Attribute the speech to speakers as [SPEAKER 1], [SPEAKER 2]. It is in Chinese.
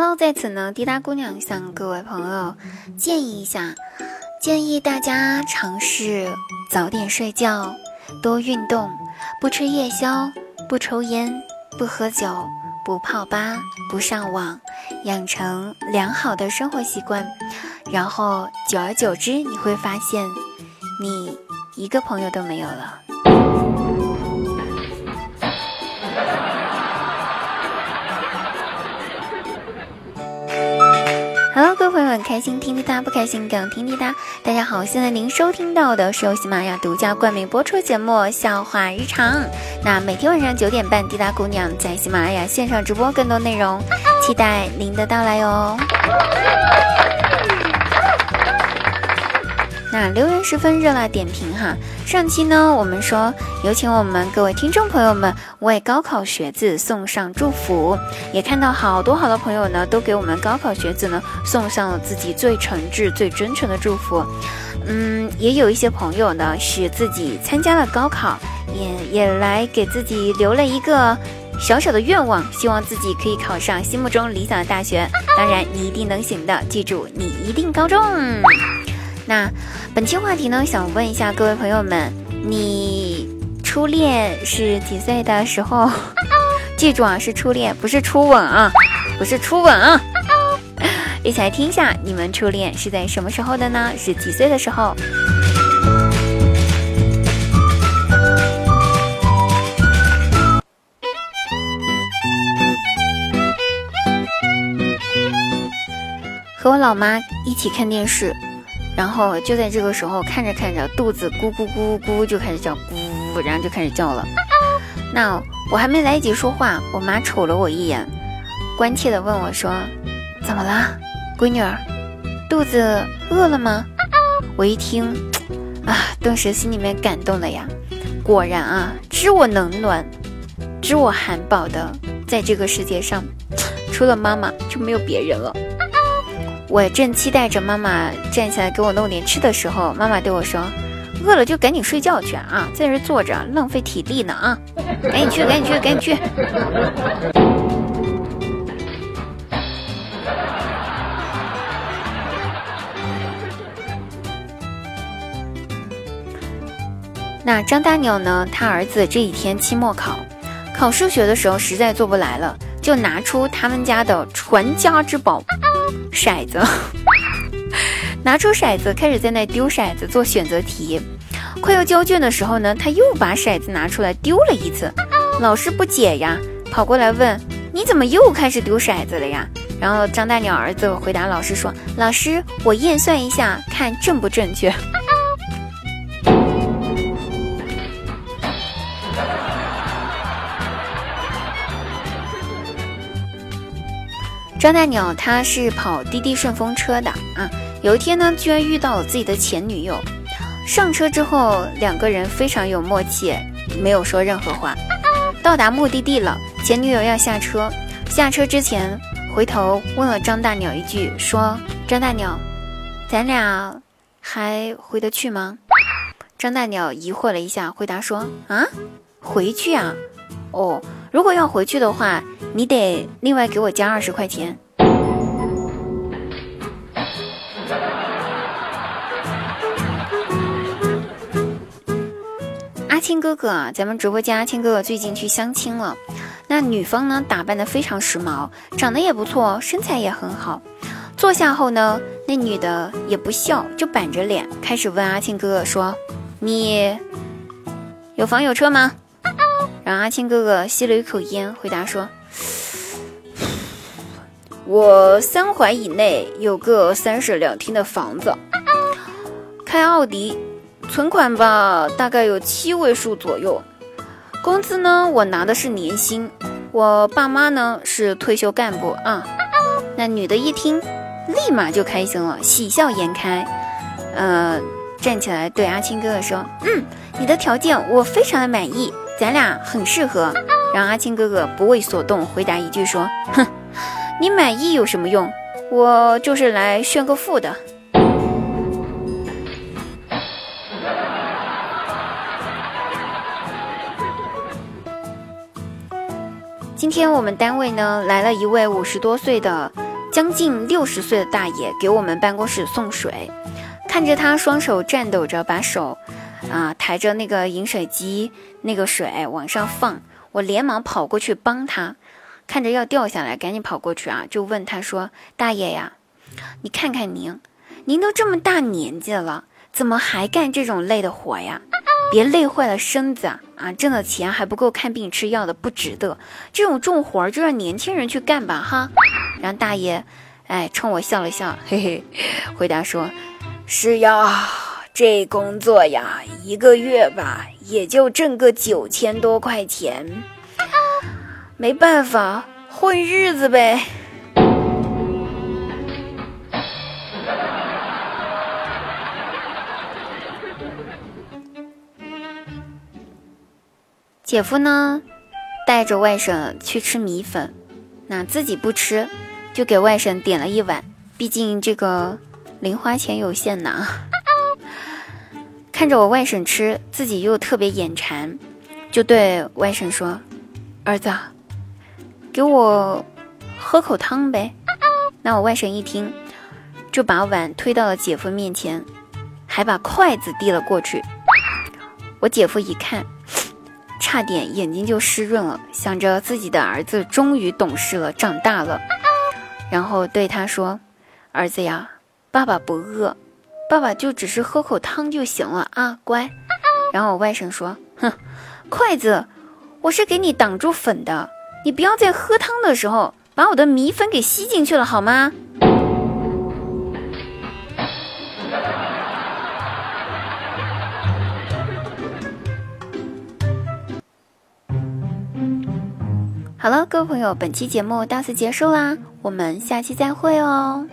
[SPEAKER 1] Hello，在此呢，滴答姑娘向各位朋友建议一下，建议大家尝试早点睡觉，多运动，不吃夜宵，不抽烟，不喝酒，不泡吧，不上网，养成良好的生活习惯，然后久而久之，你会发现，你一个朋友都没有了。开心听滴答，不开心更听滴答。大家好，现在您收听到的是由喜马拉雅独家冠名播出节目《笑话日常》。那每天晚上九点半，滴答姑娘在喜马拉雅线上直播更多内容，期待您的到来哟。那留言十分热辣点评哈。上期呢，我们说有请我们各位听众朋友们为高考学子送上祝福，也看到好多好多朋友呢都给我们高考学子呢送上了自己最诚挚、最真诚的祝福。嗯，也有一些朋友呢是自己参加了高考，也也来给自己留了一个小小的愿望，希望自己可以考上心目中理想的大学。当然，你一定能行的，记住，你一定高中。那本期话题呢，想问一下各位朋友们，你初恋是几岁的时候？记住啊，是初恋，不是初吻啊，不是初吻啊！一起来听一下，你们初恋是在什么时候的呢？是几岁的时候？和我老妈一起看电视。然后就在这个时候，看着看着，肚子咕咕咕咕就开始叫咕，然后就开始叫了。那我还没来得及说话，我妈瞅了我一眼，关切地问我说：“怎么了，闺女儿？肚子饿了吗？”我一听，啊，顿时心里面感动了呀。果然啊，知我冷暖，知我含饱的，在这个世界上，除了妈妈就没有别人了。我正期待着妈妈站起来给我弄点吃的时候，妈妈对我说：“饿了就赶紧睡觉去啊，在这坐着浪费体力呢啊，赶紧去，赶紧去，赶紧去。”那张大鸟呢？他儿子这几天期末考，考数学的时候实在做不来了，就拿出他们家的传家之宝。骰子，拿出骰子，开始在那丢骰子做选择题。快要交卷的时候呢，他又把骰子拿出来丢了一次。老师不解呀，跑过来问：“你怎么又开始丢骰子了呀？”然后张大鸟儿子回答老师说：“老师，我验算一下，看正不正确。”张大鸟他是跑滴滴顺风车的啊，有一天呢，居然遇到了自己的前女友。上车之后，两个人非常有默契，没有说任何话。到达目的地了，前女友要下车，下车之前回头问了张大鸟一句，说：“张大鸟，咱俩还回得去吗？”张大鸟疑惑了一下，回答说：“啊，回去啊？哦。”如果要回去的话，你得另外给我加二十块钱。阿青哥哥啊，咱们直播间阿青哥哥最近去相亲了，那女方呢打扮的非常时髦，长得也不错，身材也很好。坐下后呢，那女的也不笑，就板着脸开始问阿青哥哥说：“你有房有车吗？”然后阿青哥哥吸了一口烟，回答说：“我三环以内有个三室两厅的房子，开奥迪，存款吧大概有七位数左右，工资呢我拿的是年薪，我爸妈呢是退休干部啊。”那女的一听，立马就开心了，喜笑颜开，呃，站起来对阿青哥哥说：“嗯，你的条件我非常的满意。”咱俩很适合，让阿青哥哥不为所动，回答一句说：“哼，你满意有什么用？我就是来炫个富的。”今天我们单位呢来了一位五十多岁的将近六十岁的大爷给我们办公室送水，看着他双手颤抖着把手，啊抬着那个饮水机，那个水往上放，我连忙跑过去帮他，看着要掉下来，赶紧跑过去啊，就问他说：“大爷呀，你看看您，您都这么大年纪了，怎么还干这种累的活呀？”别累坏了身子啊！啊，挣的钱还不够看病吃药的，不值得。这种重活就让年轻人去干吧，哈。然后大爷，哎，冲我笑了笑，嘿嘿，回答说：“是呀，这工作呀，一个月吧，也就挣个九千多块钱，没办法，混日子呗。”姐夫呢，带着外甥去吃米粉，那自己不吃，就给外甥点了一碗。毕竟这个零花钱有限呐。看着我外甥吃，自己又特别眼馋，就对外甥说：“儿子，给我喝口汤呗。”那我外甥一听，就把碗推到了姐夫面前，还把筷子递了过去。我姐夫一看。差点眼睛就湿润了，想着自己的儿子终于懂事了，长大了，然后对他说：“儿子呀，爸爸不饿，爸爸就只是喝口汤就行了啊，乖。”然后我外甥说：“哼，筷子，我是给你挡住粉的，你不要在喝汤的时候把我的米粉给吸进去了，好吗？”好了，各位朋友，本期节目到此结束啦，我们下期再会哦。